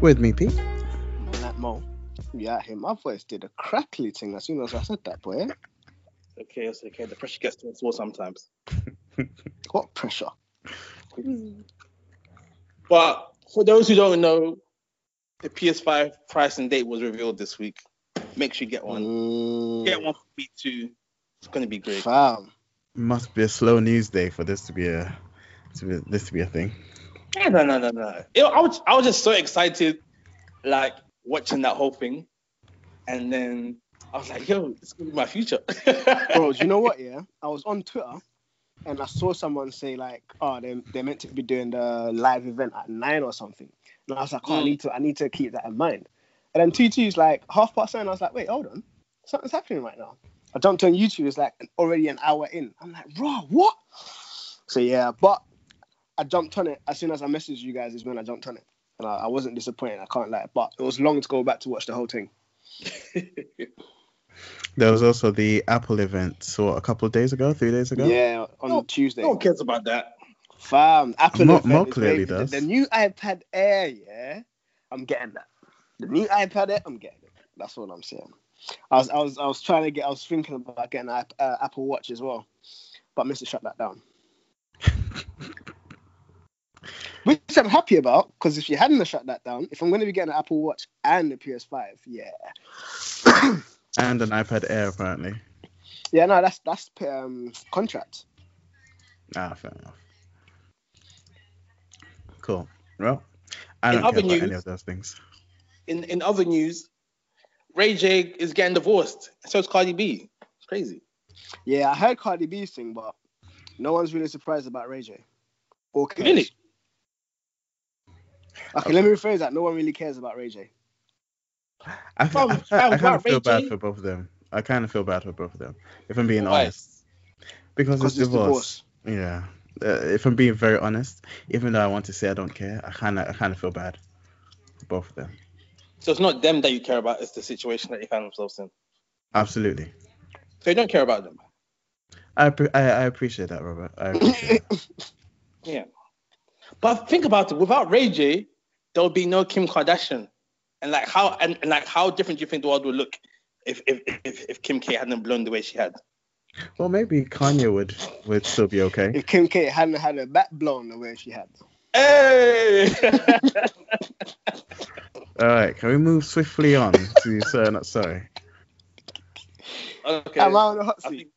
With me, Pete. That Mo. Yeah, him. My voice did a crackly thing as soon as I said that, boy. Okay, it's okay. The pressure gets to too small sometimes. What pressure? But for those who don't know, the PS5 price and date was revealed this week. Make sure you get one. Mm, Get one for me too. It's gonna be great. Fam. Must be a slow news day for this to be a to be, this to be a thing. Yeah, no, no, no, no. It- I was, I was just so excited, like watching that whole thing, and then I was like, "Yo, it's gonna be my future." Bro, do you know what? Yeah, I was on Twitter and I saw someone say like, "Oh, they they're meant to be doing the live event at nine or something," and I was like, "Oh, I Mm. need to I need to keep that in mind." And then TT's like half past nine. I was like, "Wait, hold on, something's happening right now." I jumped on YouTube. It's like already an hour in. I'm like, "Raw, what?" So yeah, but I jumped on it as soon as I messaged you guys. Is when I jumped on it, and I, I wasn't disappointed. I can't lie, but it was long to go back to watch the whole thing. There was also the Apple event, so a couple of days ago, three days ago. Yeah, on No, Tuesday. no one cares about that. Fam, Apple Mo- event Mo clearly baby. The- does. The, new iPad Air, yeah, I'm getting that. The new iPad Air, I'm getting it. That's what I'm saying. I was, I was, I was trying to get. I was thinking about getting an uh, Apple Watch as well, but Mister shut that down. Which I'm happy about because if you hadn't shut that down, if I'm going to be getting an Apple Watch and a PS5, yeah, And an iPad Air apparently. yeah, no, that's that's um, contract. Ah, fair enough. Cool. Well, I In don't care other about any of those things. In in other news, Ray J is getting divorced. So is Cardi B. It's crazy. Yeah, I heard Cardi B's thing, but no one's really surprised about Ray J. Or cares. Really? Okay, let me rephrase that. No one really cares about Ray J. I, Fam, I, fam, I, kind of feel Ray bad J? for both of them. I kind of feel bad for both of them, if I'm being Why? honest. Because it's Because it's divorce. divorce. Yeah. Uh, if I'm being very honest, even though I want to say I don't care, I kind of I kind of feel bad for both of them. So it's not them that you care about, it's the situation that they found themselves in. Absolutely. So you don't care about them. I, appre- I I appreciate that, Robert. I appreciate that. Yeah. But think about it, without Ray J, there would be no Kim Kardashian. And like how and, and like how different do you think the world would look if if, if, if Kim K hadn't blown the way she had? Well, maybe Kanye would would still be okay. If Kim K hadn't had her back blown the way she had. Hey! All right, can we move swiftly on to Sir Not Sorry? okay. I'm I on the hot I seat? think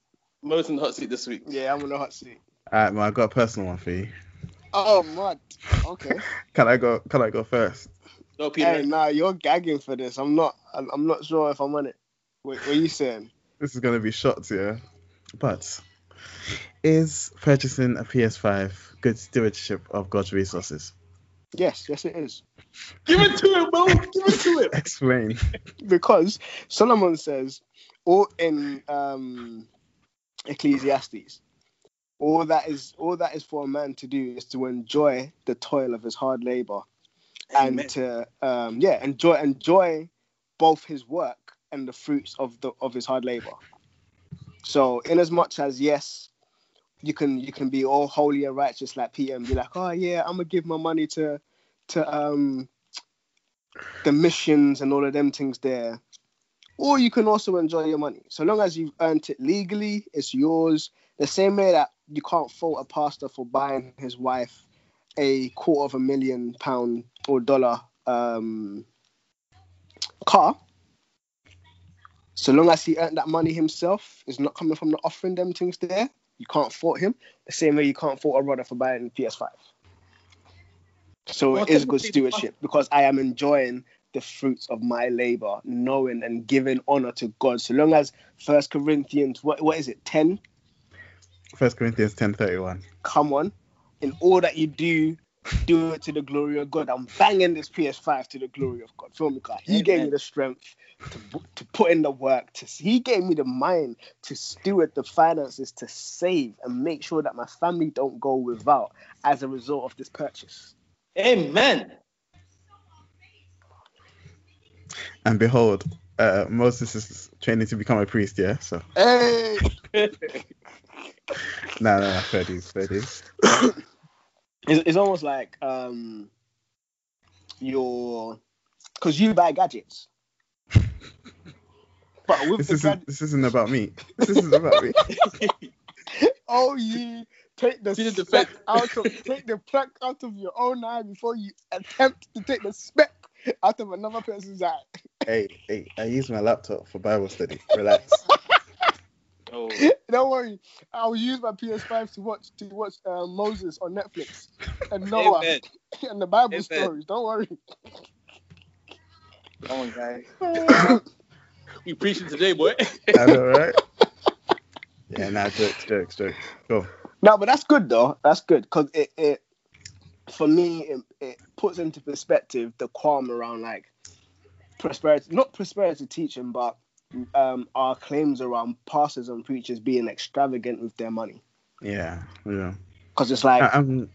Mo's in the hot seat this week. Yeah, I'm on the hot seat. All right, well, I got a personal one for you. Oh, mad. Okay. Can I go? Can I go first? No, Peter. hey, nah, you're gagging for this. I'm not. I'm, I'm not sure if I'm on it. Wait, what are you saying? This is gonna be shots, yeah. But is purchasing a PS5 good stewardship of God's resources? Yes, yes, it is. Give it to him, Mo. Give it to him. Explain. Because Solomon says, all in um, Ecclesiastes, all that is all that is for a man to do is to enjoy the toil of his hard labor Amen. and to um, yeah enjoy enjoy both his work and the fruits of the of his hard labor. So, in as much as yes, you can you can be all holy and righteous like Peter and be like, oh yeah, I'm gonna give my money to to um the missions and all of them things there. Or you can also enjoy your money. So long as you've earned it legally, it's yours. The same way that you can't fault a pastor for buying his wife a quarter of a million pound or dollar um, car. So long as he earned that money himself, it's not coming from the offering them things there. You can't fault him. The same way you can't fault a brother for buying a PS5. So Well, it is good stewardship because I am enjoying the fruits of my labor, knowing and giving honor to God. So long as First Corinthians, what what is it, ten? First Corinthians ten thirty one. Come on, in all that you do, do it to the glory of God. I'm banging this PS5 to the glory of God. Feel me, God? He gave me the strength to to put in the work. To he gave me the mind to steward the finances to save and make sure that my family don't go without as a result of this purchase. Amen. And behold, uh, Moses is training to become a priest. Yeah. So Hey. no, no, no, fair dues, fair dues. it's, it's almost like um your because you buy gadgets. But with This the isn't gadgets, this isn't about me. This isn't about me. oh you take the See the speck out of take the plaque out of your own eye before you attempt to take the speck out of another person's eye. hey, hey, I use my laptop for Bible study. Relax. Oh, Don't worry, I'll use my PS5 to watch to watch uh, Moses on Netflix and Noah amen. and the Bible Amen. stories. Don't worry. Come on, guys. You preaching today, boy. I know, right? Yeah, nah, jokes, jokes, jokes. Go. No, but that's good though. That's good because it, it for me it, it puts into perspective the qualm around like prosperity, not prosperity teaching, but um, our claims around pastors and preachers being extravagant with their money. Yeah, yeah. Because it's like I,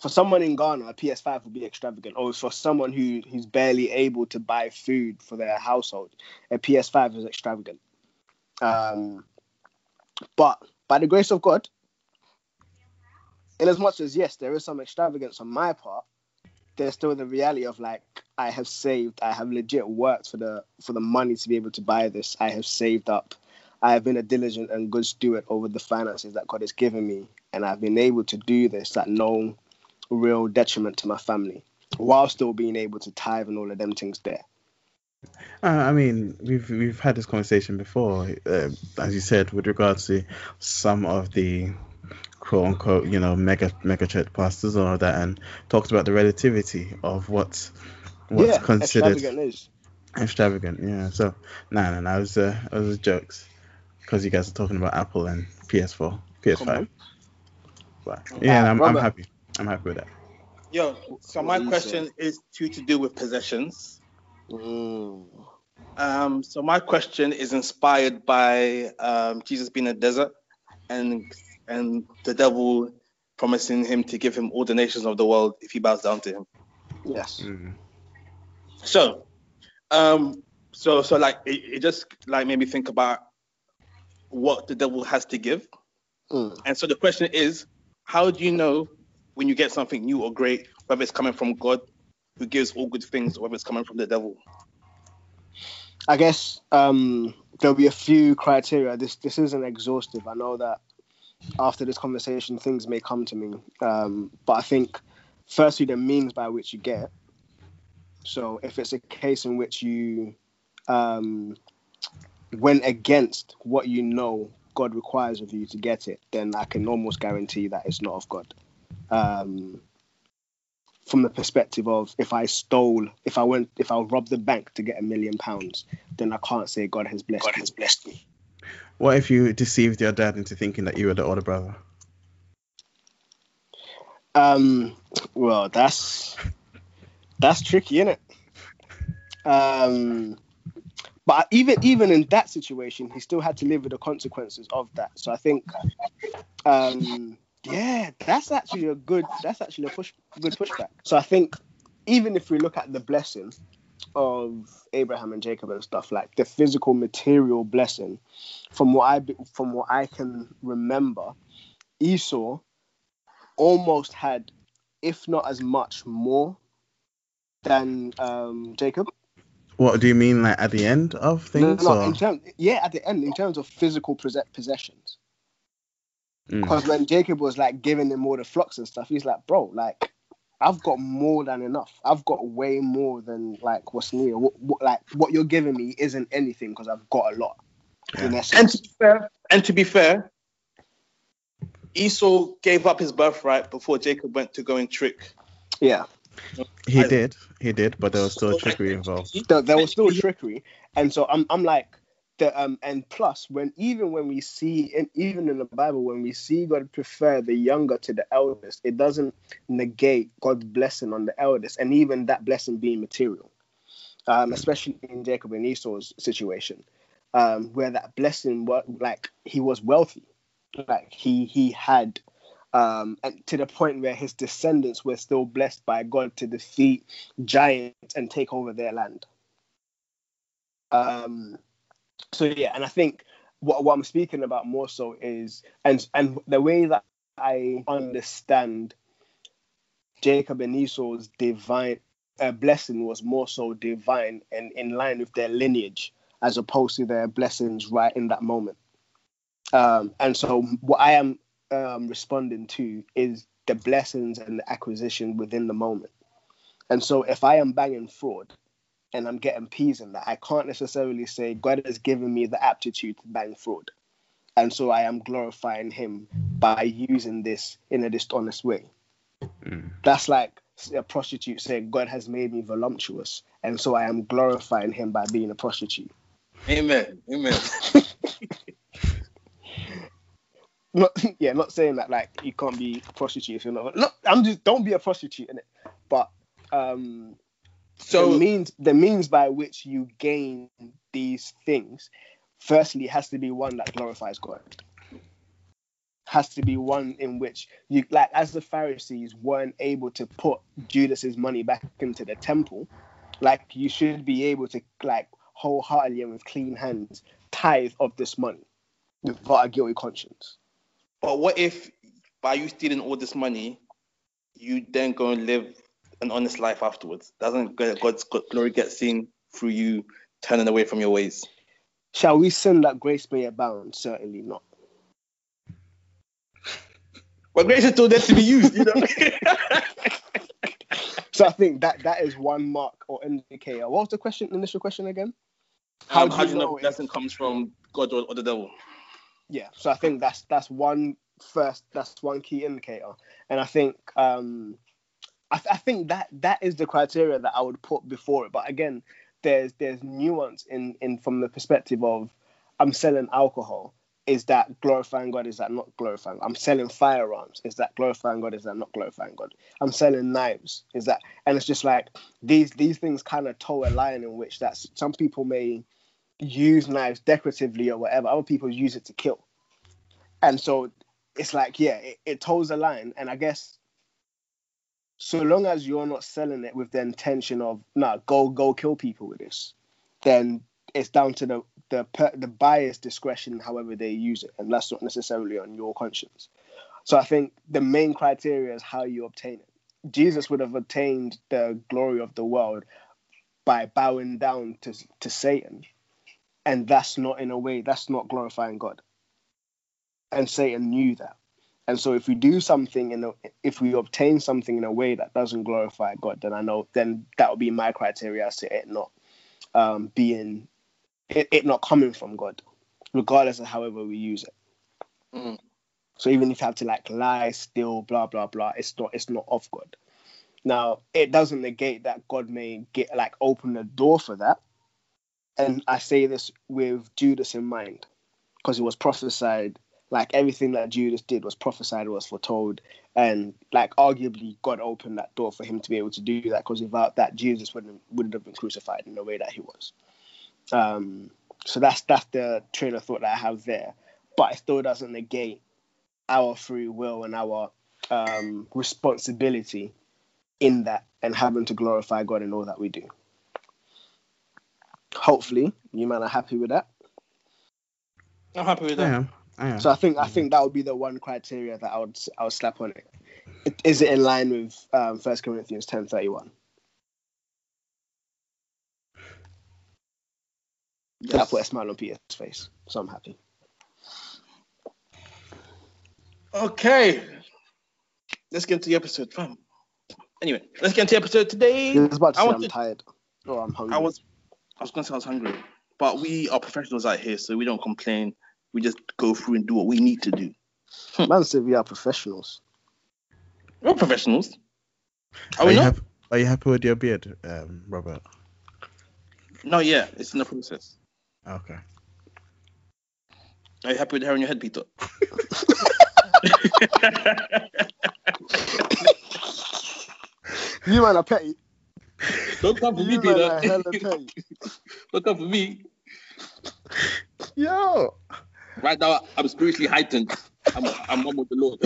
for someone in Ghana, a PS5 would be extravagant, or for someone who who's barely able to buy food for their household, a PS5 is extravagant. Um, but by the grace of God, in as much as yes, there is some extravagance on my part, there's still the reality of like I have saved, I have legit worked for the for the money to be able to buy this. I have saved up. I have been a diligent and good steward over the finances that God has given me, and I've been able to do this at no real detriment to my family, while still being able to tithe and all of them things there. Uh, I mean, we've we've had this conversation before, uh, as you said, with regards to some of the quote unquote, you know, mega mega church pastors and all that, and talked about the relativity of what's what's yeah, considered extravagant is. extravagant. Yeah. So, no, no, no, it was uh, it was jokes because you guys are talking about Apple and PS4, PS5. But yeah, I'm, I'm happy. I'm happy with that. Yo, so my you question is to to do with possessions. Um, so my question is inspired by um, Jesus being in the desert and and the devil promising him to give him all the nations of the world if he bows down to him. Yes. Mm. So, um, so so like it, it just like made me think about what the devil has to give. Mm. And so the question is, how do you know when you get something new or great, whether it's coming from God, who gives all good things, or whether it's coming from the devil? I guess um, there'll be a few criteria. This this isn't exhaustive. I know that after this conversation, things may come to me. Um, but I think, firstly, the means by which you get. it. So if it's a case in which you um, went against what you know God requires of you to get it, then I can almost guarantee that it's not of God. Um, from the perspective of if I stole, if I went, if I robbed the bank to get a million pounds, then I can't say God has blessed God me. has blessed me. What if you deceived your dad into thinking that you were the older brother? Um, well, that's that's tricky, isn't it? Um, but even even in that situation, he still had to live with the consequences of that. So I think, um, yeah, that's actually a good that's actually a push good pushback. So I think even if we look at the blessing of Abraham and Jacob and stuff like the physical material blessing, from what I from what I can remember, Esau almost had, if not as much more than um, Jacob. What do you mean, like at the end of No, things? no, or? in terms, yeah, at the end, in terms of physical possess- possessions. Mm. Because when Jacob was like giving him all the flocks and stuff, he's like, bro, like, I've got more than enough. I've got way more than like what's near. What, what, like what you're giving me isn't anything because I've got a lot. Yeah. And to be fair, and to be fair, Esau gave up his birthright before Jacob went to go and trick. yeah. He I- did, he did, but there was still trickery involved. there, there was still trickery, and so I'm I'm like the um and plus when even when we see and even in the Bible when we see God prefer the younger to the eldest, it doesn't negate God's blessing on the eldest, and even that blessing being material, um, especially in Jacob and Esau's situation, um, where that blessing was like he was wealthy, like he he had. Um, and to the point where his descendants were still blessed by God to defeat giants and take over their land. Um, so yeah, and I think what, what I'm speaking about more so is and and the way that I understand Jacob and Esau's divine a blessing was more so divine and in line with their lineage as opposed to their blessings right in that moment. Um, and so what I am um, responding to is the blessings and the acquisition within the moment. And so if I am banging fraud and I'm getting peas in that, I can't necessarily say God has given me the aptitude to bang fraud. And so I am glorifying him by using this in a dishonest way. Mm. That's like a prostitute saying, God has made me voluptuous. And so I am glorifying him by being a prostitute. Amen. Amen. Not yeah, not saying that like you can't be a prostitute if you're not. No, I'm just don't be a prostitute in it. But um So the means the means by which you gain these things, firstly, has to be one that glorifies God. Has to be one in which you like as the Pharisees weren't able to put Judas's money back into the temple, like you should be able to like wholeheartedly and with clean hands tithe of this money without a guilty conscience. But what if by you stealing all this money, you then go and live an honest life afterwards? Doesn't God's glory get seen through you turning away from your ways? Shall we sin that grace may abound? Certainly not. But grace is still there to be used, you know. So I think that that is one mark or indicator. What was the question? Initial question again? how, how do you know if blessing comes from God or, or the devil? Yeah. So I think that's that's one first. That's one key indicator, and I think um, I, I think that that is the criteria that I would put before it. But again, there's there's nuance in in from the perspective of I'm selling alcohol. Is that glorifying God? Is that not glorifying? I'm selling firearms. Is that glorifying God? Is that not glorifying God? I'm selling knives. Is that? And it's just like these these things kind of toe a line in which that some people may use knives decoratively or whatever. Other people use it to kill. And so it's like, yeah, it, it toes a line. And I guess so long as you're not selling it with the intention of, nah, go go kill people with this, then it's down to the the per, the buyer's discretion, however they use it, and that's not necessarily on your conscience. So I think the main criteria is how you obtain it. Jesus would have obtained the glory of the world by bowing down to to Satan, and that's not in a way that's not glorifying God. And Satan knew that. And so if we do something in a, if we obtain something in a way that doesn't glorify God, then I know then that would be my criteria as to it not um, being it, it not coming from God, regardless of however we use it. Mm. So even if you have to like lie, steal, blah blah blah, it's not it's not of God. Now it doesn't negate that God may get like open the door for that. And I say this with Judas in mind, because it was prophesied like everything that Judas did was prophesied, was foretold, and like arguably God opened that door for him to be able to do that. Because without that, Jesus wouldn't wouldn't have been crucified in the way that he was. Um, so that's that's the train of thought that I have there, but it still doesn't negate our free will and our um, responsibility in that and having to glorify God in all that we do. Hopefully, you man are happy with that. I'm happy with I that. Am. So I think I think that would be the one criteria that I would I would slap on it. it is it in line with um, 1 Corinthians ten thirty one? That put a smile on Peter's face, so I'm happy. Okay. Let's get into the episode, fam. Anyway, let's get into the episode today. I was about to I say want I'm to- tired or I'm hungry. I was I was gonna say I was hungry, but we are professionals out here, so we don't complain. We just go through and do what we need to do. Man said we are professionals. We're professionals. Are Are we you, not? happy, are you happy with your beard, um, Robert? No, yeah, it's in the process. Okay. Are you happy with the hair on your head, Peter? You man are petty. don't come for me, You man Peter. are hella petty. don't come for me. Yo. Right now, I'm spiritually heightened. I'm, I'm one with the Lord.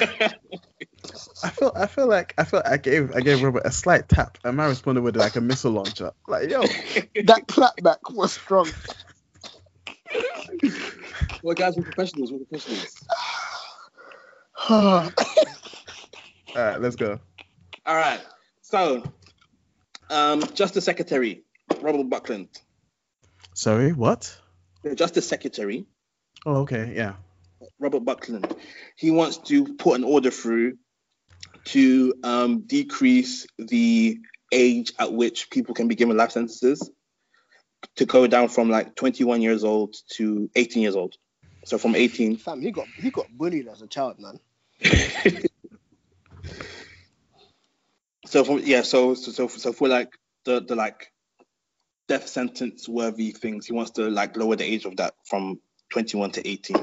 I feel I feel like I feel I gave I gave Robert a slight tap and man responded with like a missile launcher. Like yo, That clapback was strong. well, guys, we're professionals. We're professionals. all right, let's go. All right. So, Um, Justice Secretary Robert Buckland, Sorry, what? the Justice Secretary Oh, okay, yeah. Robert Buckland, he wants to put an order through to um, decrease the age at which people can be given life sentences to go down from like 21 years old to 18 years old. So from 18. Fam, he got he got bullied as a child, man. So from yeah, so so so, so for like the the like death sentence worthy things, he wants to like lower the age of that from 21 to 18.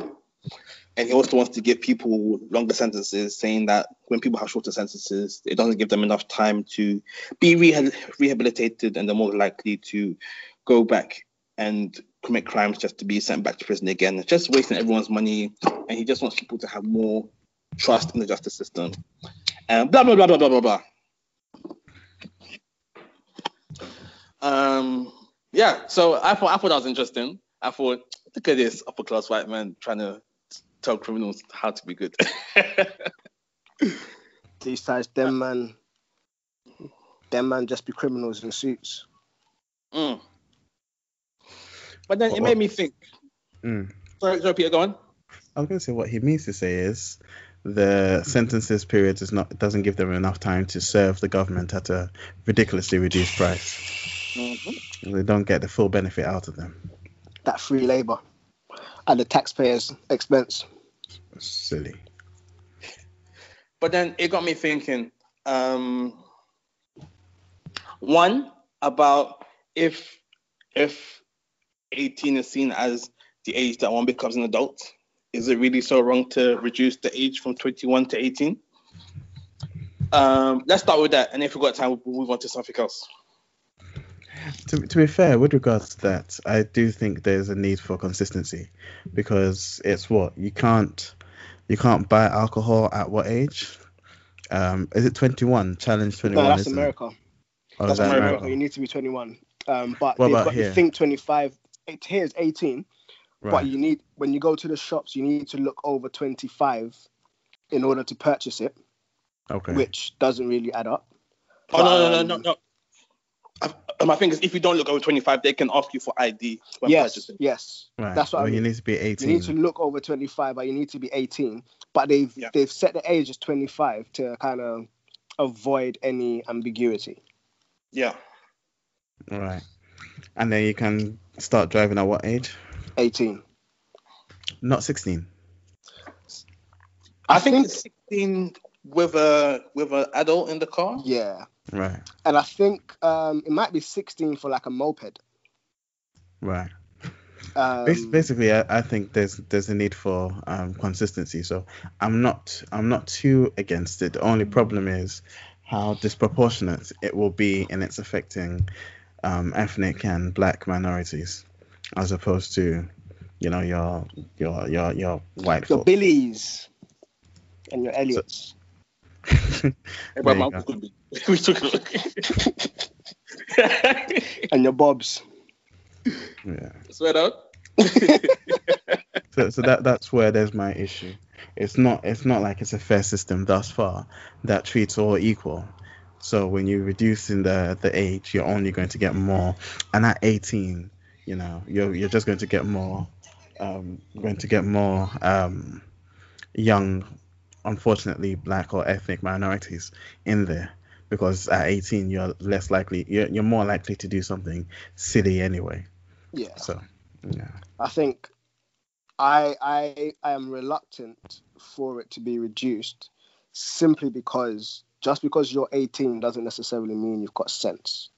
And he also wants to give people longer sentences, saying that when people have shorter sentences, it doesn't give them enough time to be reha- rehabilitated and they're more likely to go back and commit crimes just to be sent back to prison again. It's just wasting everyone's money. And he just wants people to have more trust in the justice system. And blah, blah, blah, blah, blah, blah, blah. Um, yeah, so I thought I thought that was interesting. I thought, look at this upper class white man trying to tell criminals how to be good. These times, them man, them man just be criminals in suits. Mm. But then it What- made me think. Mm. Sorry, sorry, Peter, go on. I was going to say what he means to say is the sentences period is not doesn't give them enough time to serve the government at a ridiculously reduced price. Mhm. They don't get the full benefit out of them. That free labor at the taxpayers' expense. Silly. But then it got me thinking. Um, one about if if 18 is seen as the age that one becomes an adult, is it really so wrong to reduce the age from 21 to 18? Um, let's start with that, and if we've got time, we'll move on to something else. To, to be fair, with regards to that, I do think there's a need for consistency because it's what you can't you can't buy alcohol at what age? Um, is it 21? Challenge 21. No, that's isn't? America. Oh, That's that America. America. You need to be 21. Um, but What they've about here? the Think 25. It here's 18, but you need when you go to the shops, you need to look over 25 in order to purchase it, Okay. which doesn't really add up. Oh no, no, no, Um, no, no. My thing is, if you don't look over 25, they can ask you for ID when Yes, purchasing. yes. right. that's what I well, you need to be 18. You need to look over 25, but you need to be 18. But they've Yeah. they've set the age as 25 to kind of avoid any ambiguity. Yeah. Right. And then you can start driving at what age? 18. Not 16. I think it's 16 with a with an adult in the car. Yeah, Right. and I think um, it might be 16 for like a moped. Right. Um, Basically, I, I think there's there's a need for um, consistency. So I'm not I'm not too against it. The only problem is how disproportionate it will be in its affecting um, ethnic and black minorities, as opposed to, you know, your your your your white your folk. Billies and your Elliots. Hey, There bro, you my go. uncle's gonna we took it. and your Bobs. yeah. Swear down. So, so that that's where there's my issue. It's not it's not like it's a fair system thus far that treats all equal. So when you're reducing the the age, you're only going to get more, and at 18, you know, you're you're just going to get more, um, going to get more um, young, unfortunately, black or ethnic minorities in there because at 18 you're less likely you're, you're more likely to do something silly anyway. Yeah, So yeah. I think I I I am reluctant for it to be reduced simply because just because you're 18 doesn't necessarily mean you've got sense.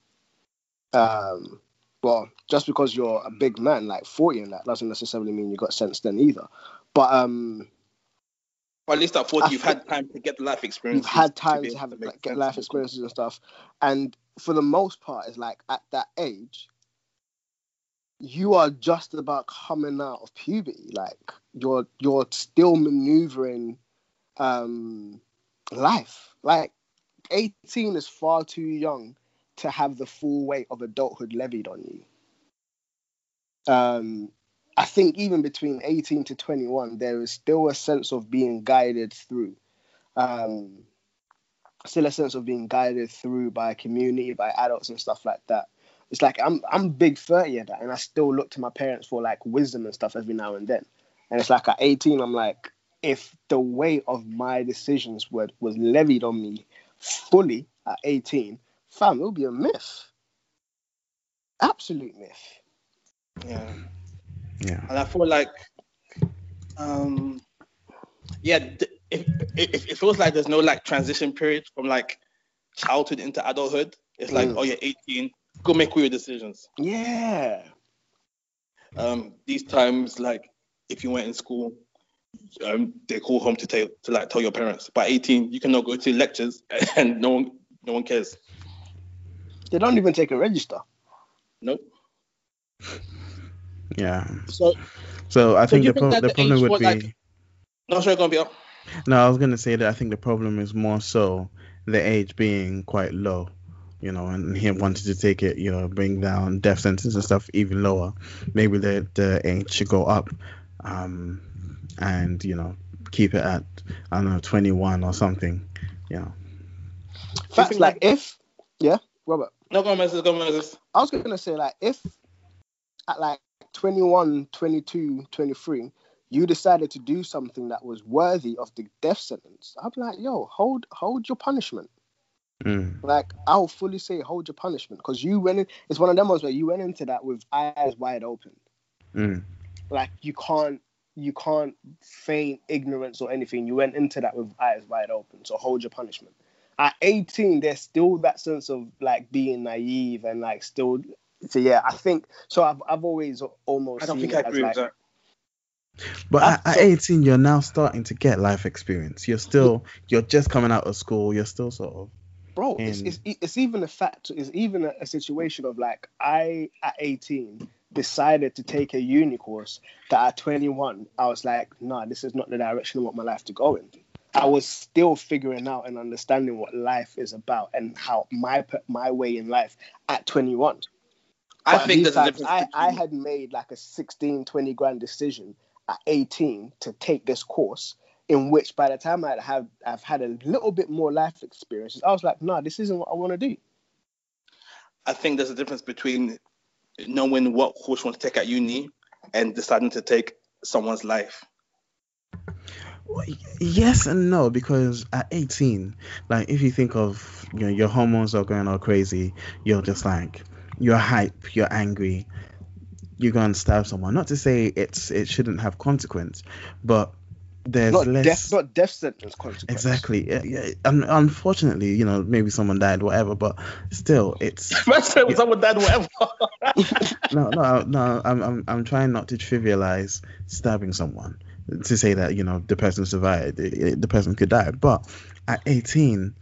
Um, well, just because you're a big man like 40 and that doesn't necessarily mean you've got sense then either. But um, Or at least at 40, I you've had time to get life experience. you've had time be to have make like, get life experiences and stuff. And for the most part it's like at that age you are just about coming out of puberty. Like you're you're still maneuvering um life. Like 18 is far too young to have the full weight of adulthood levied on you. Um i think even between 18 to 21 there is still a sense of being guided through um still a sense of being guided through by a community, by adults and stuff like that. It's like I'm I'm big thirty at that, and I still look to my parents for like wisdom and stuff every now and then. And it's like at 18, I'm like, if the weight of my decisions were was levied on me fully at 18, fam, it would be a myth. Absolute myth. Yeah. Yeah. And I feel like, um, yeah, th- if, if it feels like there's no like transition period from like childhood into adulthood. It's like, Mm. oh, you're 18, go make all your decisions. Yeah. Um, these times, like if you went in school, um, they call home to tell to like tell your parents. By 18, you cannot go to lectures and no one no one cares. They don't even take a register. Nope. Yeah. So So I So think you the, think pro- the the problem would be like- no, sorry, gonna be up. no. I was gonna say that I think the problem is more so the age being quite low, you know, and him wanted to take it, you know, bring down death sentence and stuff even lower. Maybe the the age should go up, um, and you know, keep it at I don't know 21 or something. You know. Facts think like if, yeah, Robert. No, go on, Moses, go on, Moses. I was gonna say like if at like 21, 22, 23, you decided to do something that was worthy of the death sentence, I'd be like, yo, hold hold your punishment. Mm, Like I'll fully say hold your punishment because you went in. It's one of them ones where you went into that with eyes wide open. mm, Like you can't you can't feign ignorance or anything. You went into that with eyes wide open. So hold your punishment. At 18, there's still that sense of like being naive and like still. So yeah, I think so. I've I've always almost. I don't seen think I it as, agree like, with that. But at, at 18, you're now starting to get life experience. You're still, you're just coming out of school. You're still sort of, bro it's, it's it's even a fact it's even a, a situation of like i at 18 decided to take a uni course that at 21 i was like nah this is not the direction i want my life to go in i was still figuring out and understanding what life is about and how my my way in life at 21 I But think these there's a times, difference. I, I had made like a 16 20 grand decision at 18 to take this course in which by the time I'd have I've had a little bit more life experiences, I was like, nah, this isn't what I want to do. I think there's a difference between knowing what course you want to take at uni and deciding to take someone's life. Well, yes and no because at 18 like if you think of you know your hormones are going all crazy you're just like you're hype you're angry you're going to stab someone not to say it's it shouldn't have consequence but there's Not less death, not death sentence consequence. exactly yeah, yeah. Un- unfortunately you know maybe someone died whatever but still it's When someone died, whatever. no, no, no. I'm, I'm, I'm trying not to trivialize stabbing someone to say that you know the person survived, the, the person could die. But at 18,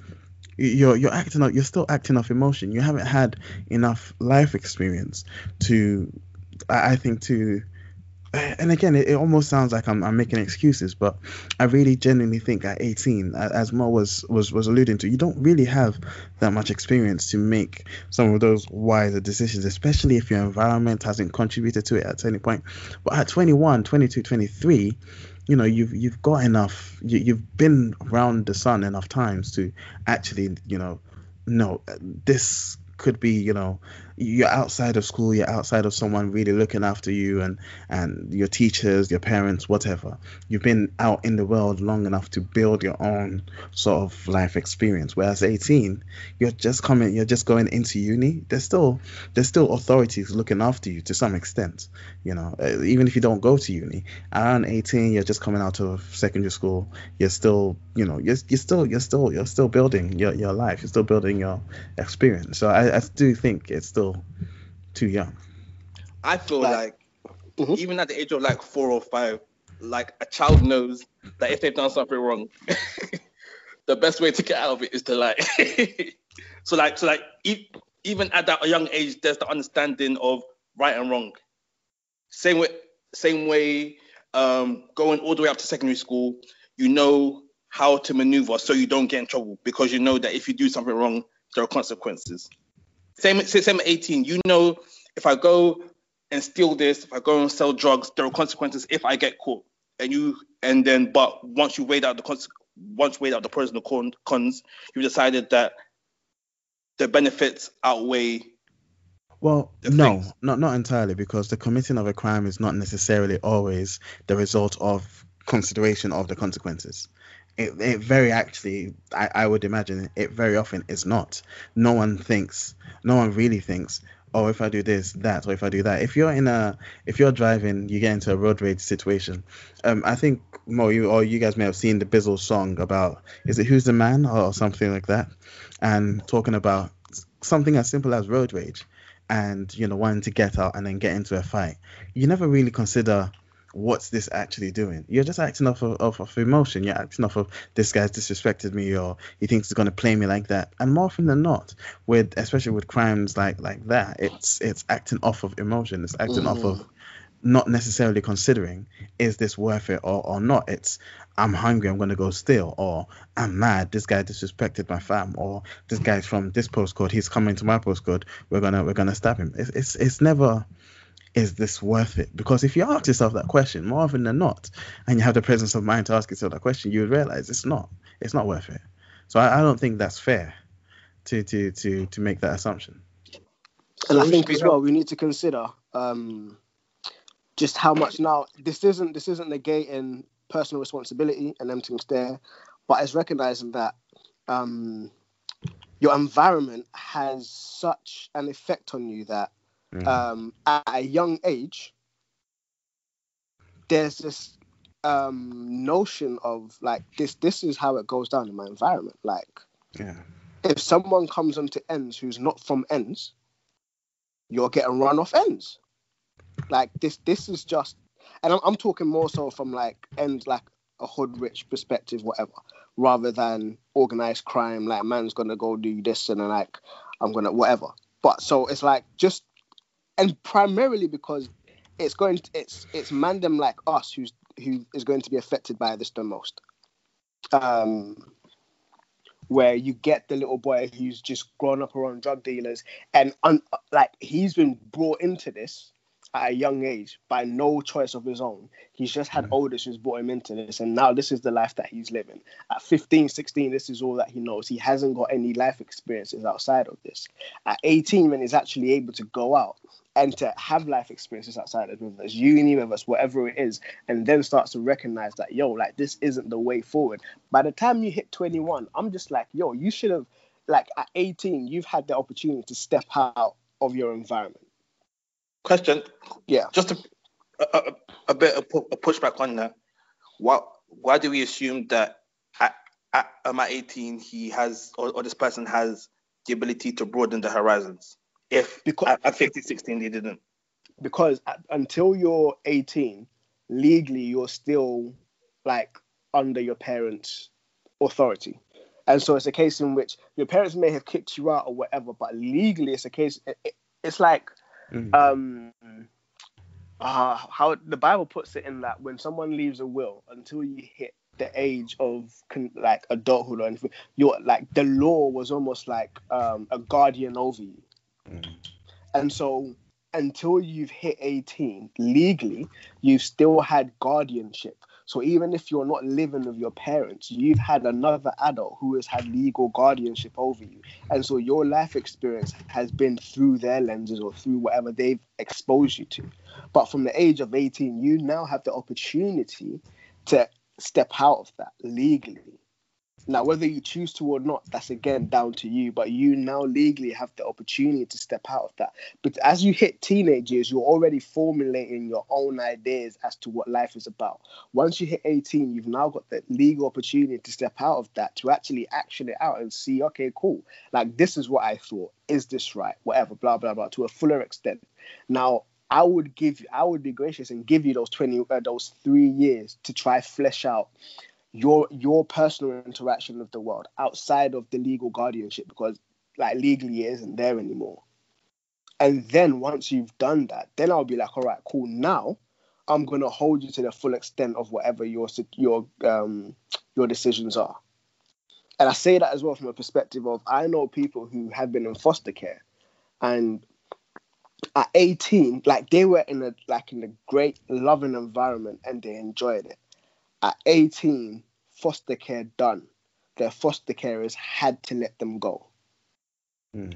you're you're acting up. You're still acting off emotion. You haven't had enough life experience to, I I think to. And again, it, it almost sounds like I'm, I'm making excuses, but I really genuinely think at 18, as Mo was, was was alluding to, you don't really have that much experience to make some of those wiser decisions, especially if your environment hasn't contributed to it at any point. But at 21, 22, 23, you know, you've you've got enough, you, you've been around the sun enough times to actually, you know, no, this could be, you know, you're outside of school, you're outside of someone really looking after you and and your teachers, your parents, whatever. You've been out in the world long enough to build your own sort of life experience. Whereas 18, you're just coming, you're just going into uni. There's still there's still authorities looking after you to some extent. You know, uh, even if you don't go to uni, around 18, you're just coming out of secondary school. You're still, you know, you're, you're still you're still you're still building your, your life. You're still building your experience. So I, I do think it's still too young. I feel Like- like, Mhm. even at the age of like four or five, like a child knows that if they've done something wrong, the best way to get out of it is to like. so like so like e- even at that young age, there's the understanding of right and wrong. Same way, same way. Um, going all the way up to secondary school, you know how to maneuver so you don't get in trouble because you know that if you do something wrong, there are consequences. Same, same at 18. You know, if I go and steal this, if I go and sell drugs, there are consequences if I get caught. And you, and then, but once you weighed out the cons- once weighed out the pros and the cons, you decided that the benefits outweigh. Well, no, things. not not entirely, because the committing of a crime is not necessarily always the result of consideration of the consequences. It, it very actually, I, I would imagine, it very often is not. No one thinks, no one really thinks, oh, if I do this, that, or if I do that. If you're in a, if you're driving, you get into a road rage situation. Um, I think Mo, you or you guys may have seen the Bizzle song about, is it Who's the Man or something like that, and talking about something as simple as road rage, and you know wanting to get out and then get into a fight. You never really consider what's this actually doing? You're just acting off of, off of emotion. You're acting off of this guy's disrespected me or he thinks he's gonna play me like that. And more often than not, with especially with crimes like like that, it's it's acting off of emotion. It's acting off of mm. not necessarily considering is this worth it or, or not. It's I'm hungry, I'm gonna go steal, or I'm mad, this guy disrespected my fam, or this guy's from this postcode, he's coming to my postcode, we're gonna we're gonna stab him. It's it's, it's never is this worth it? Because if you ask yourself that question more often than not, and you have the presence of mind to ask yourself that question, you would realize it's not. It's not worth it. So I, I don't think that's fair to to to to make that assumption. And I think as well we need to consider um, just how much now this isn't this isn't negating personal responsibility and them things there, but it's recognizing that um, your environment has such an effect on you that Mm. um, at a young age there's this um, notion of like this this is how it goes down in my environment like yeah. if someone comes onto ends who's not from ends, you're getting run off ends. Like this, this is just, and I'm, I'm talking more so from like ends like a hood rich perspective, whatever, rather than organized crime. Like man's gonna go do this and then like I'm gonna whatever. But so it's like just, and primarily because it's going, to, it's it's mandem like us who's who is going to be affected by this the most. Um, where you get the little boy who's just grown up around drug dealers and un- like he's been brought into this at a young age by no choice of his own. He's just had elders who's brought him into this and now this is the life that he's living. At 15 16 this is all that he knows. He hasn't got any life experiences outside of this. At 18 when he's actually able to go out and to have life experiences outside of whether it's uni whether it's whatever it is and then starts to recognize that yo like this isn't the way forward by the time you hit 21 i'm just like yo you should have like at 18 you've had the opportunity to step out of your environment Question. Yeah. Just a, a, a, bit of a pushback on that. Why why do we assume that at, at, um, at 18 he has or, or this person has the ability to broaden the horizons? If Because- at, at 15, 16 they didn't. because at, until you're 18 legally you're still like under your parents authority and so it's a case in which your parents may have kicked you out or whatever but legally it's a case it, it- it's like Mm. um uh, how the bible puts it in that when someone leaves a will until you hit the age of con- like adulthood or anything you're like the law was almost like um, a guardian over you Mm. and so until you've hit 18 legally you've still had guardianship. So even if you're not living with your parents you've had another adult who has had legal guardianship over you. And so your life experience has been through their lenses or through whatever they've exposed you to. But from the age of 18 you now have the opportunity to step out of that legally now, whether you choose to or not, that's again down to you. But you now legally have the opportunity to step out of that. But as you hit teenage years, you're already formulating your own ideas as to what life is about. Once you hit 18, you've now got the legal opportunity to step out of that, to actually action it out and see, okay, cool. Like, this is what I thought. Is this right? Whatever, blah, blah, blah, to a fuller extent. Now, I would give, I would be gracious and give you those 20, uh, those three years to try flesh out your your personal interaction with the world outside of the legal guardianship because like legally it isn't there anymore. And then once you've done that then i'll be like all right cool. Now i'm going to hold you to the full extent of whatever your your um your decisions are. And i say that as well from a perspective of i know people who have been in foster care and at 18 like they were in a like in a great loving environment and they enjoyed it. At 18 foster care done, their foster carers had to let them go. Mm.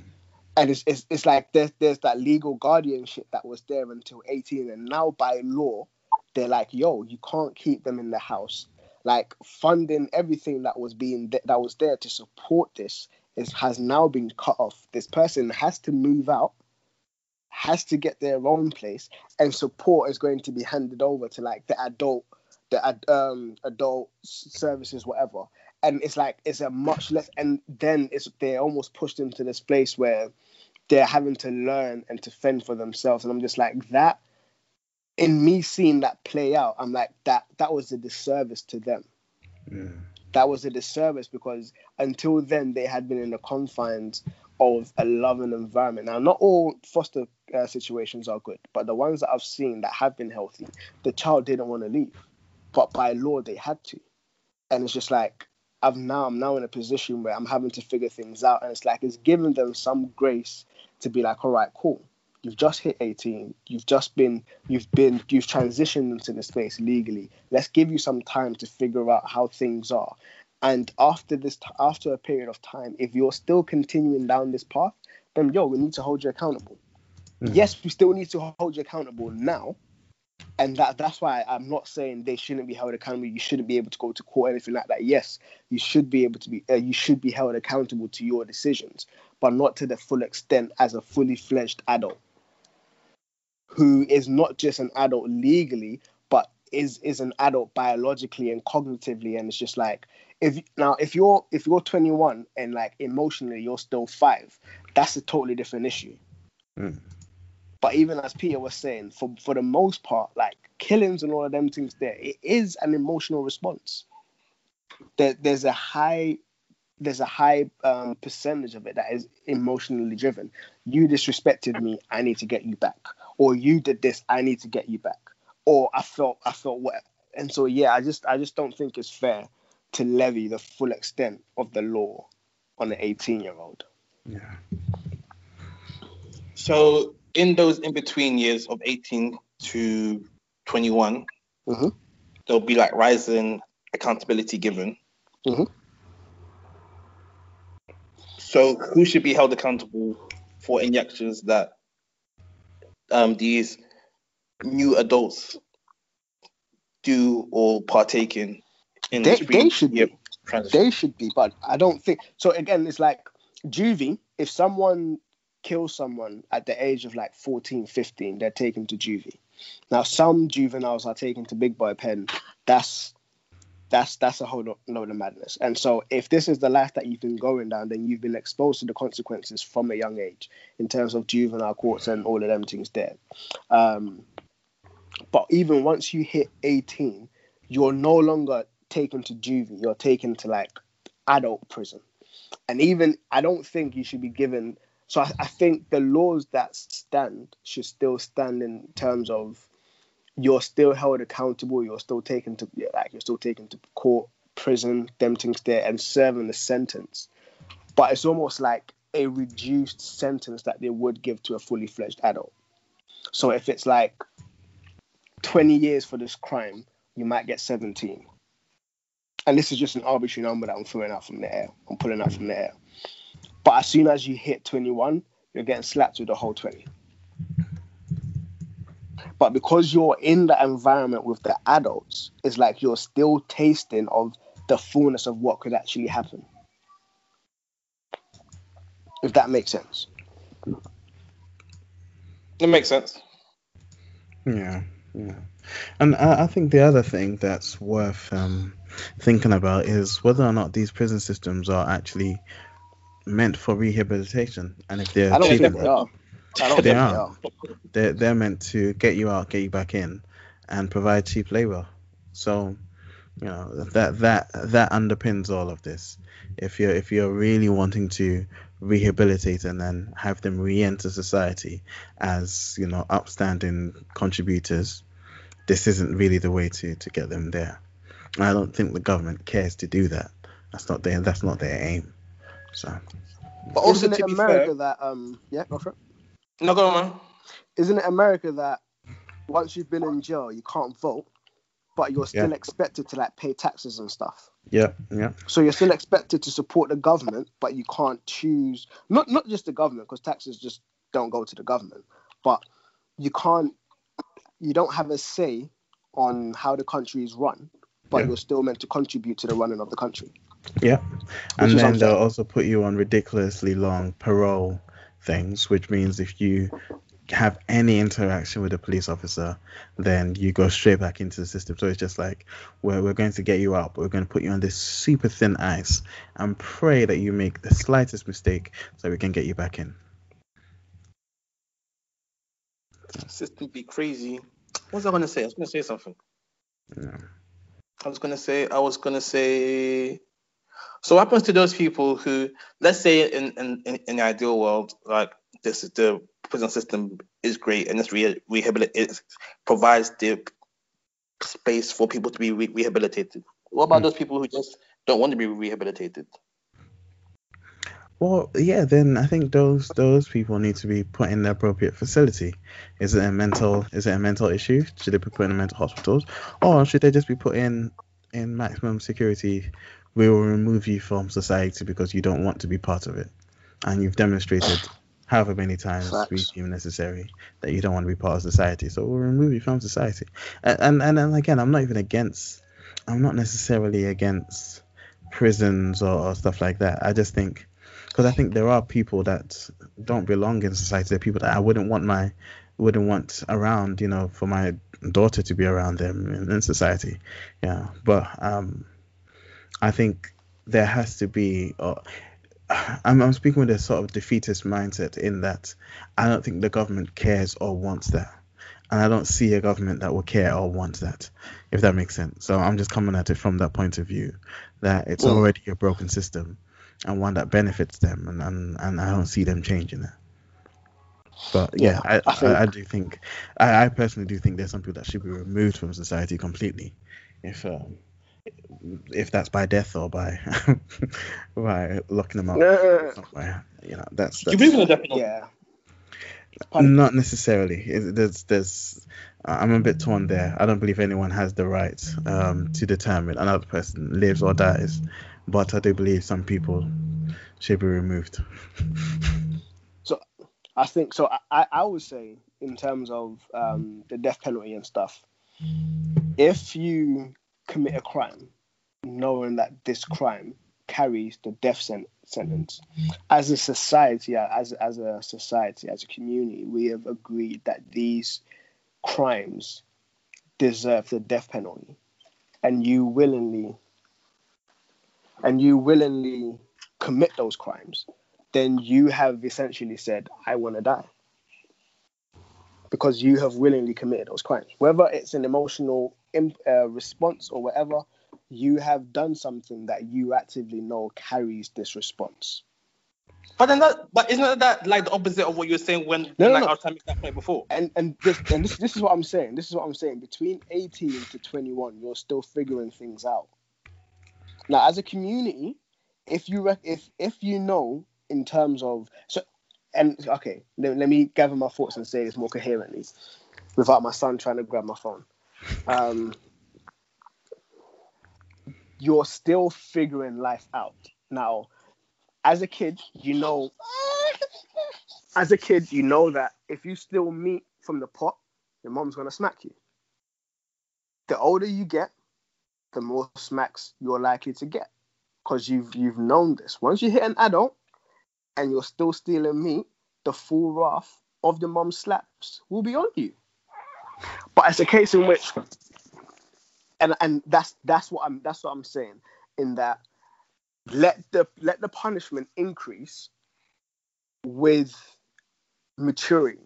And it's, it's, it's like there's, there's that legal guardianship that was there until 18. And now by law, they're like, yo, you can't keep them in the house. Like funding everything that was being that was there to support this is has now been cut off. This person has to move out, has to get their own place, and support is going to be handed over to like the adult, the ad- um adult services, whatever. And it's like it's a much less, and then it's they're almost pushed into this place where they're having to learn and to fend for themselves. And I'm just like that. In me seeing that play out, I'm like that. That was a disservice to them Mm. that was a disservice because until then they had been in the confines of a loving environment. Now, not all foster uh, situations are good, but the ones that I've seen that have been healthy, the child didn't want to leave, but by law they had to, and it's just like I've now I'm now in a position where I'm having to figure things out, and it's like it's giving them some grace to be like, all right, cool. You've just hit 18. You've just been, you've been, you've transitioned into the space legally. Let's give you some time to figure out how things are. And after this, after a period of time, if you're still continuing down this path, then yo, we need to hold you accountable. Mhm. Yes, we still need to hold you accountable now, and that that's why I'm not saying they shouldn't be held accountable. You shouldn't be able to go to court, anything like that. Yes, you should be able to be, uh, you should be held accountable to your decisions, but not to the full extent as a fully fledged adult who is not just an adult legally, but is is an adult biologically and cognitively. And it's just like if now if you're if you're 21 and like emotionally you're still five, that's a totally different issue. Mm. But even as Peter was saying, for for the most part, like killings and all of them things, there it is an emotional response. There, there's a high there's a high um, percentage of it that is emotionally driven. You disrespected me, I need to get you back. Or you did this, I need to get you back. Or I felt I felt what and so yeah, I just I just don't think it's fair to levy the full extent of the law on an 18 year old. Yeah. So in those in between years of 18 to 21, Mhm. there'll be like rising accountability given. Mhm. So who should be held accountable for any actions that um, these new adults do or partake in? in They, they should be. transition? They should be, but I don't think so. Again, it's like juvie. If someone kills someone at the age of like 14, 15, they're taken to juvie. Now, some juveniles are taken to big boy pen. That's that's that's a whole lo- load of madness. And so, if this is the life that you've been going down, then you've been exposed to the consequences from a young age in terms of juvenile courts and all of them things there. Um, but even once you hit 18, you're no longer taken to juvie. You're taken to like adult prison. And even I don't think you should be given. So I, I think the laws that stand should still stand in terms of you're still held accountable. You're still taken to like you're still taken to court, prison, them things there, and serving the sentence. But it's almost like a reduced sentence that they would give to a fully fledged adult. So if it's like 20 years for this crime, you might get 17. And this is just an arbitrary number that I'm throwing out from the air. I'm pulling out from the air. But as soon as you hit 21, you're getting slapped with the whole 20. But because you're in the environment with the adults, it's like you're still tasting of the fullness of what could actually happen. If that makes sense. It makes sense. Yeah, yeah. And I, I think the other thing that's worth um, thinking about is whether or not these prison systems are actually meant for rehabilitation, and if they're I don't think they are. I don't They think they are. are. They're, they're meant to get you out, get you back in, and provide cheap labor. So, you know that that that underpins all of this. If you're if you're really wanting to rehabilitate and then have them re-enter society as you know upstanding contributors, this isn't really the way to to get them there. I don't think the government cares to do that. That's not their that's not their aim. So But also Isn't to it be America fair, that um yeah, go for it. no, go on, man. Isn't it America that once you've been in jail you can't vote, but you're still Yeah. expected to like pay taxes and stuff. Yeah, yeah, So you're still expected to support the government, but you can't choose not not just the government because taxes just don't go to the government, but you can't you don't have a say on how the country is run, but Yeah. you're still meant to contribute to the running of the country. Yeah. And then they'll also put you on ridiculously long parole things, which means if you have any interaction with a police officer, then you go straight back into the system. So it's just like, we're, we're going to get you out, but we're going to put you on this super thin ice and pray that you make the slightest mistake so we can get you back in. System be crazy. What was I gonna say? I was gonna say something. Yeah. I was gonna say. I was gonna say. So what happens to those people who, let's say, in in in, the ideal world, like this is the prison system is great and it's re- rehabilit it provides the space for people to be re- rehabilitated. What about Mm. those people who just don't want to be rehabilitated? Well, yeah, then I think those those people need to be put in the appropriate facility. Is it a mental is it a mental issue? Should they be put in mental hospitals, or should they just be put in in maximum security? We will remove you from society because you don't want to be part of it, and you've demonstrated however many times we deem necessary that you don't want to be part of society. So we'll remove you from society. And and and, and again, I'm not even against. I'm not necessarily against prisons or, or stuff like that. I just think because I think there are people that don't belong in society. There are people that I wouldn't want my wouldn't want around, you know, for my daughter to be around them in, in society. Yeah, but um, I think there has to be. Uh, I'm, I'm speaking with a sort of defeatist mindset in that I don't think the government cares or wants that. And I don't see a government that will care or want that, if that makes sense. So I'm just coming at it from that point of view that it's Mm. already a broken system and one that benefits them, and, and, and I don't see them changing it. But yeah, Yeah, I, I think- I, I do think, I, I personally do think there's some people that should be removed from society completely, if um, if that's by death or by by locking them up Yeah. somewhere. You know, that's, You that's believe in the death? Yeah. Not necessarily. There's, there's, I'm a bit torn there. I don't believe anyone has the right um, to determine another person lives or dies, but I do believe some people should be removed. So, I think so. I, I, I would say, in terms of um, the death penalty and stuff, if you commit a crime, knowing that this crime carries the death sen- sentence, as a society, as as a society, as a community, we have agreed that these crimes deserve the death penalty, and you willingly and you willingly commit those crimes then you have essentially said, I want to die. Because you have willingly committed those crimes. Whether it's an emotional imp- uh, response or whatever, you have done something that you actively know carries this response. But then that, but isn't that like the opposite of what you were saying when No, like no. I was trying to make that point before? And and this and this, this is what I'm saying. This is what I'm saying. Between 18 to 21, you're still figuring things out. Now, as a community, if you rec- if if you know in terms of so and okay, let, let me gather my thoughts and say this more coherently, without my son trying to grab my phone. Um, you're still figuring life out now. As a kid, you know. As a kid, you know that if you steal meat from the pot, your mom's gonna smack you. The older you get, the more smacks you're likely to get because you've you've known this. Once you hit an adult and you're still stealing meat, the full wrath of the mom slaps will be on you. But it's a case in which, and and that's that's what I'm that's what I'm saying in that let the let the punishment increase with maturing.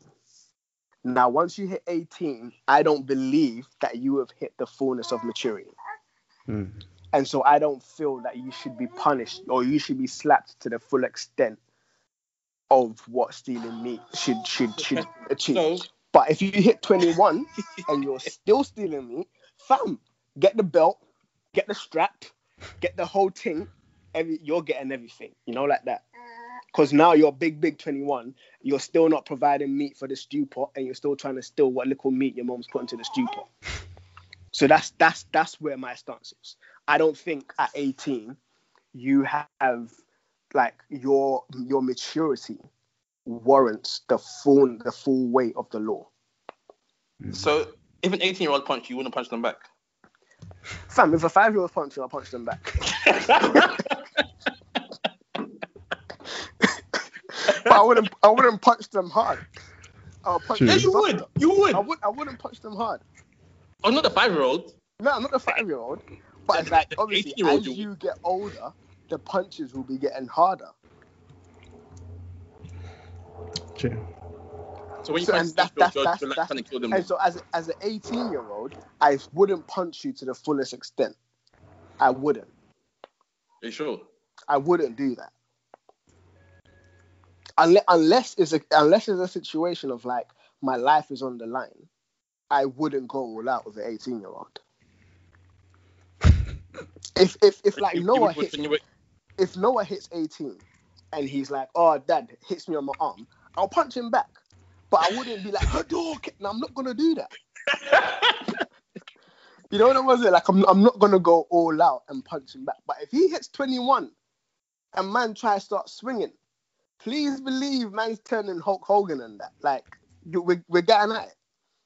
Now, once you hit 18, I don't believe that you have hit the fullness of maturity. Hmm. And so I don't feel that you should be punished or you should be slapped to the full extent of what stealing meat should should should achieve. So But if you hit 21 and you're still stealing meat, fam, get the belt, get the strap, get the whole thing. Every you're getting everything, you know, like that. Because now you're big, big 21. You're still not providing meat for the stew pot, and you're still trying to steal what little meat your mom's put into the stew pot. So that's that's that's where my stance is. I don't think at 18 you have like your your maturity warrants the full the full weight of the law. Mm-hmm. So if an 18 year old punch you, wouldn't punch them back. Fam, if a five year old punch you, I'll punch them back. but I wouldn't I wouldn't punch them hard. I'll punch True. yeah, them you softer. would. You would. I would I wouldn't punch them hard. Oh, not the five year old. No, I'm not the five year old. But like obviously as you- you get older, the punches will be getting harder. True. So when you So, punch and that's- you're, that's- you're, like that's- trying to kill them. And so as as an 18 year old, I wouldn't punch you to the fullest extent. I wouldn't. Are you sure? I wouldn't do that. Unless, unless it's a unless it's a situation of like my life is on the line, I wouldn't go all out with an 18 year old. If if if like You- you Noah would- hits you would- if Noah hits 18 and he's like, oh dad hits me on my arm, I'll punch him back. But I wouldn't be like. No, I'm not gonna do that. You know what I'm saying? Like I'm, I'm not gonna go all out and punch him back. But if he hits 21 and man tries to start swinging, please believe man's turning Hulk Hogan and that. Like we're, we're getting at it.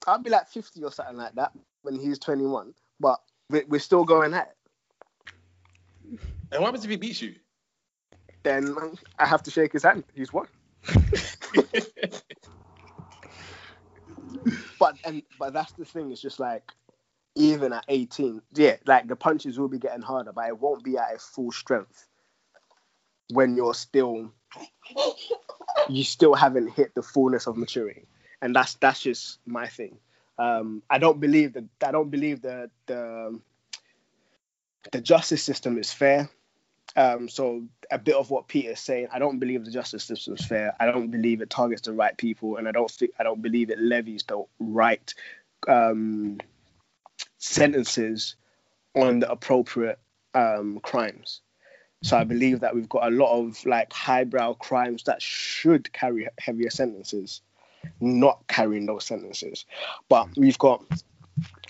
I'll be like 50 or something like that when he's 21, but we're, we're still going at it. And what happens if he beats you? Then I have to shake his hand. He's won. But and but that's the thing. It's just like even at 18, yeah, like the punches will be getting harder, but it won't be at a full strength when you're still you still haven't hit the fullness of maturity, and that's that's just my thing. Um, I don't believe that I don't believe that the the justice system is fair. Um, so a bit of what Peter's saying, I don't believe the justice system is fair. I don't believe it targets the right people, and I don't think I don't believe it levies the right um, sentences on the appropriate um, crimes. So I believe that we've got a lot of like highbrow crimes that should carry heavier sentences, not carrying those sentences. But we've got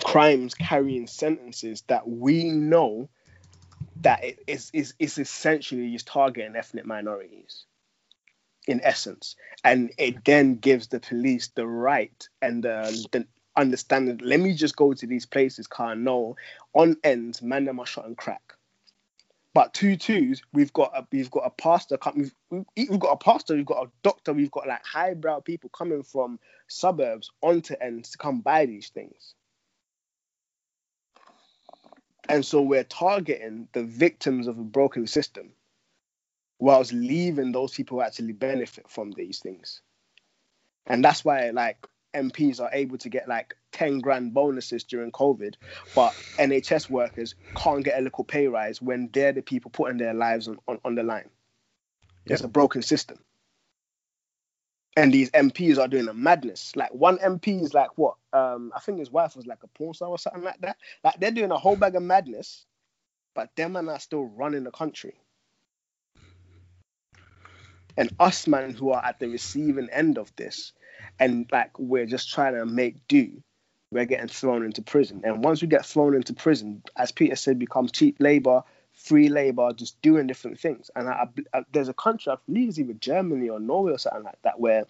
crimes carrying sentences that we know that is is is essentially just targeting ethnic minorities in essence. And it then gives the police the right and the, the understanding. Let me just go to these places car no on ends man them are shot and crack. But two twos we've got a we've got a pastor we've, we've got a pastor we've got a doctor we've got like highbrow people coming from suburbs onto ends to come buy these things and so we're targeting the victims of a broken system whilst leaving those people who actually benefit from these things. And that's why like MPs are able to get like 10 grand bonuses during COVID, but NHS workers can't get a little pay rise when they're the people putting their lives on, on, on the line. It's a broken system. And these MPs are doing a madness. Like one MP is like what? Um, I think his wife was like a porn star or something like that. Like they're doing a whole bag of madness, but them and are still running the country. And us man who are at the receiving end of this, and like we're just trying to make do, we're getting thrown into prison. And once we get thrown into prison, as Peter said, become cheap labor, free labor, just doing different things. And I, I, there's a country, I believe it's either Germany or Norway or something like that, where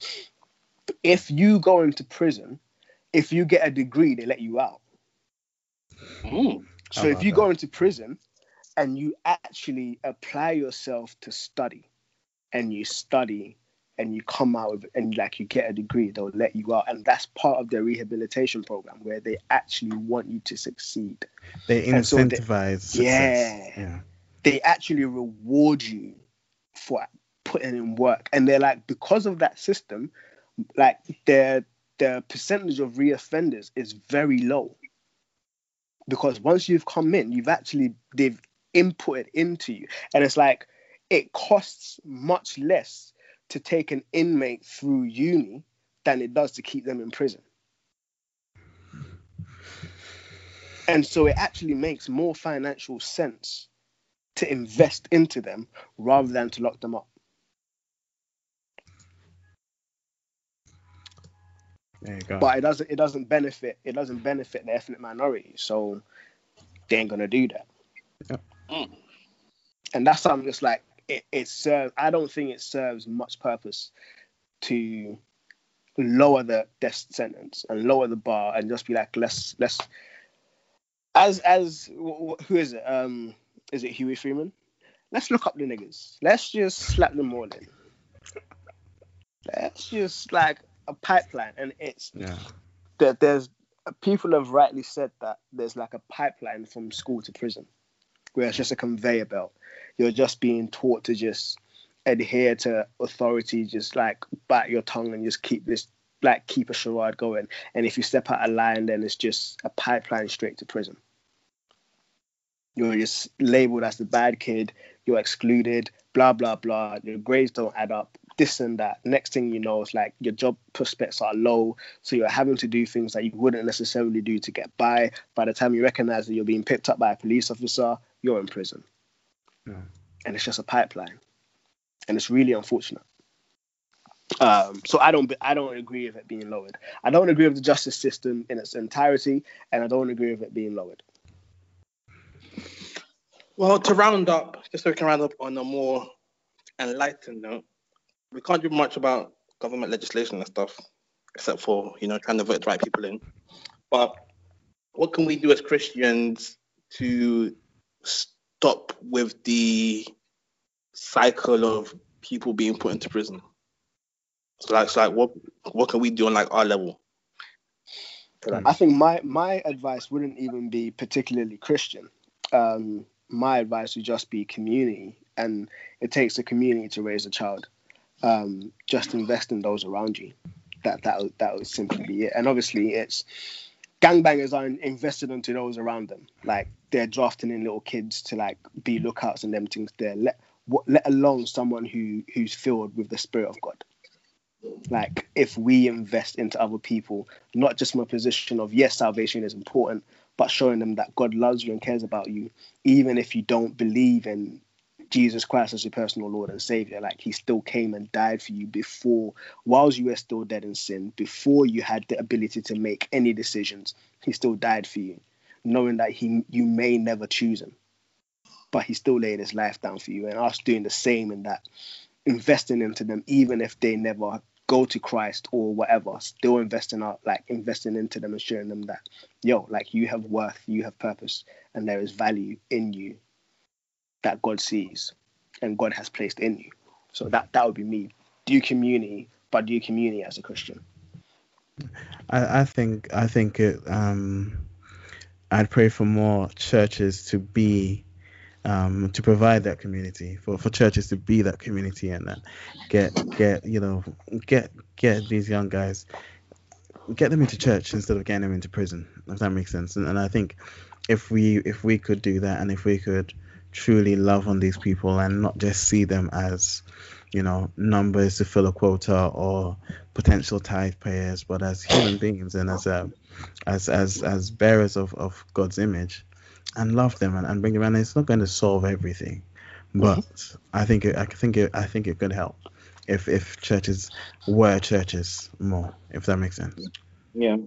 if you go into prison, if you get a degree, they let you out. Mm. So if you that? go into prison and you actually apply yourself to study and you study and you come out with and like you get a degree, they'll let you out. And that's part of their rehabilitation program where they actually want you to succeed. They And so they- incentivize success. Yeah. yeah. They actually reward you for putting in work. And they're like, because of that system, like their the percentage of reoffenders is very low. Because once you've come in, you've actually they've inputted into you. And it's like it costs much less to take an inmate through uni than it does to keep them in prison. And so it actually makes more financial sense to invest into them rather than to lock them up. There you go. but it doesn't it doesn't benefit it doesn't benefit the ethnic minority so they ain't gonna do that Yep. Mm. and that's something that's like it, it serves i don't think it serves much purpose to lower the death sentence and lower the bar and just be like let's let's as as wh- wh- who is it um is it huey freeman? Let's look up the niggas. Let's just slap them all in. Let's just like a pipeline and it's yeah. that there's people have rightly said that there's like a pipeline from school to prison where it's just a conveyor belt. You're just being taught to just adhere to authority just like bite your tongue and just keep this like keep a charade going. And if you step out of line then it's just a pipeline straight to prison you're just labeled as the bad kid you're excluded blah blah blah your grades don't add up this and that next thing you know it's like your job prospects are low so you're having to do things that you wouldn't necessarily do to get by by the time you recognize that you're being picked up by a police officer you're in prison Yeah. and it's just a pipeline and it's really unfortunate um, so I don't, I don't agree with it being lowered. I don't agree with the justice system in its entirety, and I don't agree with it being lowered. Well, to round up, just so we can round up on a more enlightened note, we can't do much about government legislation and stuff, except for you know trying to vote the right people in. But what can we do as Christians to stop with the cycle of people being put into prison? So like, so like what what can we do on like our level? I think my my advice wouldn't even be particularly Christian. Um, my advice would just be community, and it takes a community to raise a child. Um, just invest in those around you. That that that would simply be it. And obviously, it's gangbangers are invested into those around them. Like they're drafting in little kids to like be lookouts and them things there. Let let alone someone who who's filled with the spirit of God. Like if we invest into other people, not just from a position of yes, salvation is important, but showing them that God loves you and cares about you, even if you don't believe in Jesus Christ as your personal Lord and Savior. Like He still came and died for you before, whilst you were still dead in sin, before you had the ability to make any decisions. He still died for you, knowing that He you may never choose Him, but He still laid His life down for you. And us doing the same in that, investing into them, even if they never go to Christ or whatever, still investing out like investing into them and showing them that, yo, like you have worth, you have purpose, and there is value in you that God sees and God has placed in you. So that that would be me. Do community, but do community as a Christian. I, I think I think it, um, I'd pray for more churches to be um, to provide that community for, for churches to be that community and that get get you know get get these young guys get them into church instead of getting them into prison if that makes sense. And, and I think if we if we could do that and if we could truly love on these people and not just see them as you know numbers to fill a quota or potential tithe payers but as human beings and as a as as as bearers of, of God's image and love them and, and bring them and it's not going to solve everything but I think it, I think it, I think it could help if if churches were churches more if that makes sense Yeah.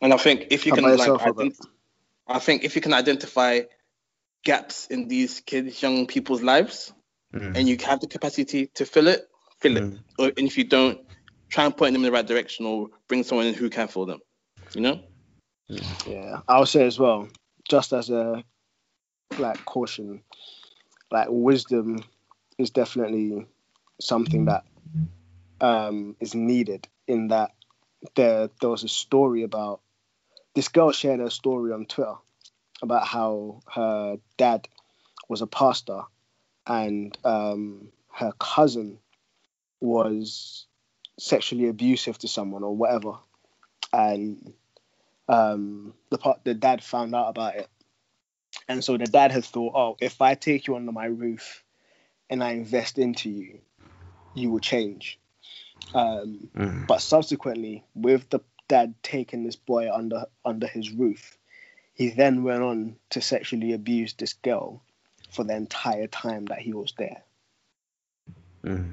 And I think if you can like ident- I think if you can identify gaps in these kids, young people's lives, Mm. and you have the capacity to fill it, fill it. Mm. Or and if you don't, try and point them in the right direction or bring someone in who can fill them. You know? Yeah, I'll say as well, just as a like caution, like wisdom is definitely something that um, is needed. In that there there was a story about this girl shared a story on Twitter about how her dad was a pastor and um, her cousin was sexually abusive to someone or whatever, and um, the part the dad found out about it, and so the dad has thought, oh, if I take you under my roof and I invest into you, you will change. Um, Mm. but subsequently, with the dad taking this boy under under his roof, he then went on to sexually abuse this girl for the entire time that he was there. Mm.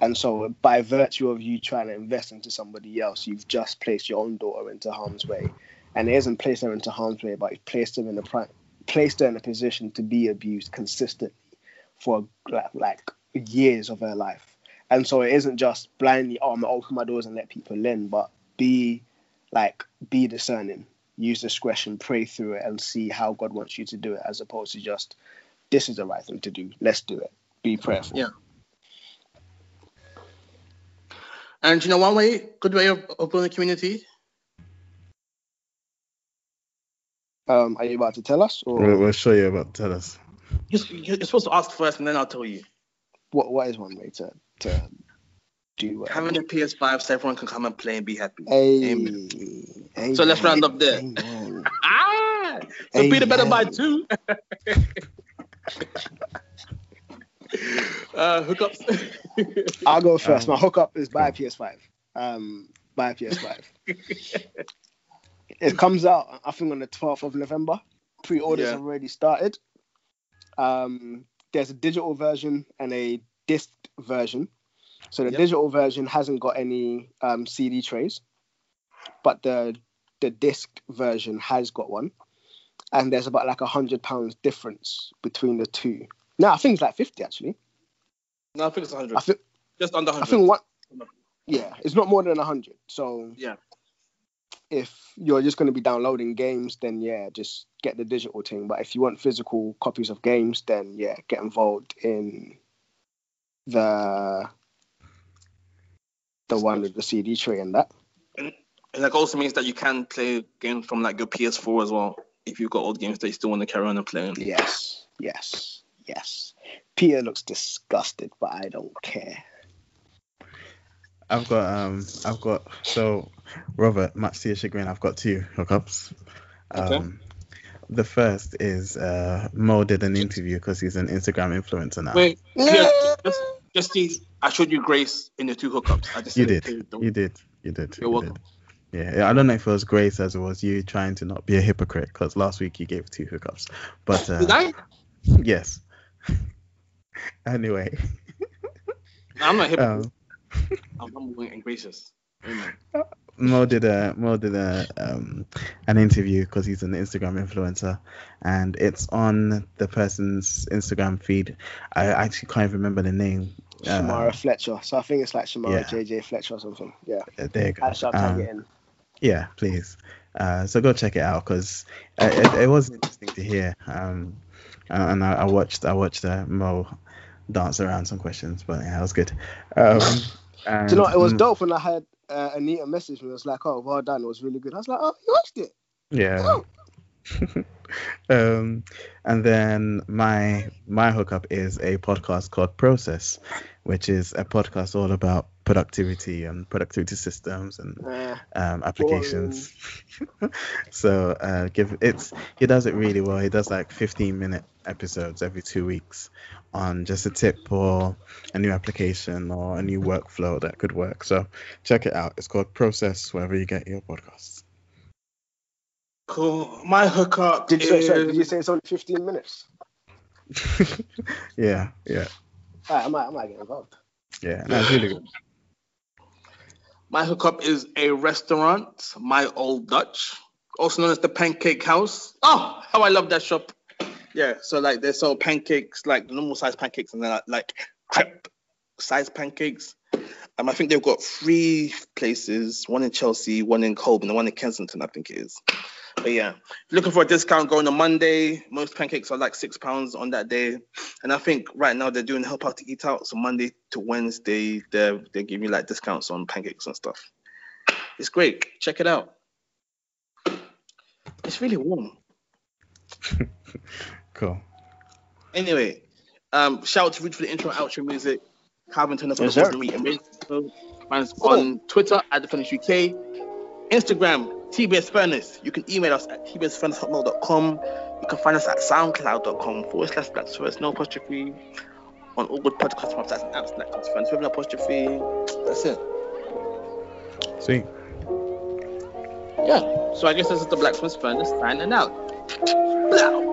And so, by virtue of you trying to invest into somebody else, you've just placed your own daughter into harm's way. And he hasn't placed her into harm's way, but you've placed her in a placed her in a position to be abused consistently for like, years of her life. And so it isn't just blindly, oh, I'm gonna open my doors and let people in, but be like be discerning, use discretion, pray through it, and see how God wants you to do it, as opposed to just this is the right thing to do. Let's do it. Be prayerful. Yeah. And you know one way, good way of, of building a community. Um, are you about to tell us, or We'll, we'll show you about. to Tell us. You're, you're supposed to ask first, and then I'll tell you. what? What is one way to to do? Uh, Having a PS5 so everyone can come and play and be happy. Hey, Amen. amen, So let's round up there. amen. Ah! So Peter better buy Amen. two. uh, hookups. I'll go first. Um, My hookup is buy a PS5. Um, buy a PS5. it comes out, I think, on the 12th of November. Pre-orders Yeah. have already started. Um, there's a digital version and a disc version. So the Yep. digital version hasn't got any um, CD trays, but the the disc version has got one. And there's about like a hundred pounds difference between the two. No, I think it's like fifty actually. no, I think it's 100. I think Just under hundred. I think one. Yeah, it's not more than a hundred. So Yeah. If you're just going to be downloading games, then yeah, just get the digital thing. But if you want physical copies of games, then yeah, get involved in the the one with the CD tray and that. And that also means that you can play games from like your PS4 as well. If you've got old games that you still want to carry on and play. Yes, yes, yes. Peter looks disgusted, but I don't care. I've got um I've got so Robert, much to your chagrin, I've got two hookups. Okay. Um the first is uh Mo did an interview because he's an Instagram influencer now. Wait, yeah, just, just see, I showed you Grace in the two hookups. I just you said it did. You did. You did. You're you welcome. did. Yeah, yeah, I don't know if it was Grace as it was you trying to not be a hypocrite because last week you gave two hookups. But uh, Did I? yes. anyway, I'm not hip. um, I'm humble and gracious. Amen. Mo did a Mo did a um an interview because he's an Instagram influencer, and it's on the person's Instagram feed. I actually can't remember the name. Shamara Uh, Fletcher. So I think it's like Shamara yeah. JJ Fletcher or something. Yeah. there you go. I shall tag Um, it in. Yeah, please. Uh, so go check it out because it, it was interesting to hear. Um, uh, and I, I watched I watched uh, Mo dance around some questions, but yeah, it was good. Um, and, Do you know? It was mm, dope when I had uh, Anita message me. It was like, "Oh, well done. It was really good." I was like, "Oh, you watched it? Yeah. um, and then my my hookup is a podcast called Process, which is a podcast all about productivity and productivity systems and um, applications. so uh, give it's he does it really well. He does like 15 minute episodes every two weeks on just a tip or a new application or a new workflow that could work. So check it out. It's called Process wherever you get your podcasts. Cool. My hookup did you say? is Sorry, did you say it's only 15 minutes? yeah, yeah, All right, I might, I might get involved. yeah. That's really good. my hookup is a restaurant, My Old Dutch, also known as the Pancake House. Oh, how I love that shop. Yeah, so like they sell pancakes, like normal size pancakes, and then like, like crepe size pancakes. Um, I think they've got three places, one in Chelsea, one in Holborn, and one in Kensington, I think it is. But yeah, looking for a discount, going on Monday. Most pancakes are like six pounds on that day, and I think right now they're doing help out to eat out. So Monday to Wednesday, they're they give you like discounts on pancakes and stuff. It's great. Check it out. It's really warm. Cool. Anyway, um, shout out to Ruth for the intro outro music. Calvin Turner for Yes, the meet and Find us on Twitter at the Furnace UK, Instagram TBS Furnace. You can email us at tbsfurnace.com. You can find us at soundcloud.com forward slash black first no apostrophe on all good podcast websites and apps like Furnace with no apostrophe. That's it. See. Yeah. So I guess this is the Blacksmith Furnace signing out. Blah.